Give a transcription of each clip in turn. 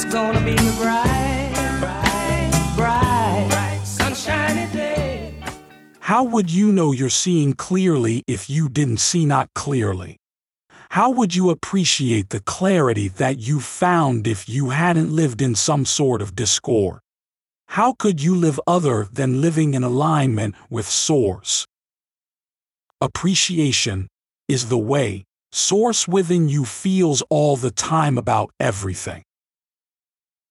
It's gonna be a bright, bright, bright, bright, sunshiny day. How would you know you're seeing clearly if you didn't see not clearly? How would you appreciate the clarity that you found if you hadn't lived in some sort of discord? How could you live other than living in alignment with Source? Appreciation is the way Source within you feels all the time about everything.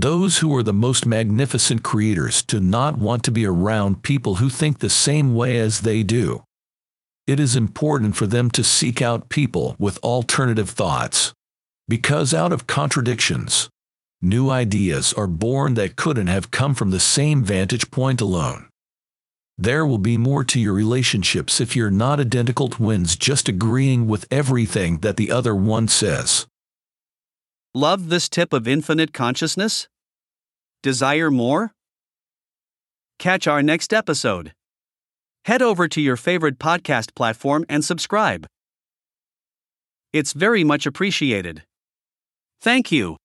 Those who are the most magnificent creators do not want to be around people who think the same way as they do. It is important for them to seek out people with alternative thoughts. Because out of contradictions, new ideas are born that couldn't have come from the same vantage point alone. There will be more to your relationships if you're not identical twins just agreeing with everything that the other one says. Love this tip of infinite consciousness? Desire more? Catch our next episode. Head over to your favorite podcast platform and subscribe. It's very much appreciated. Thank you.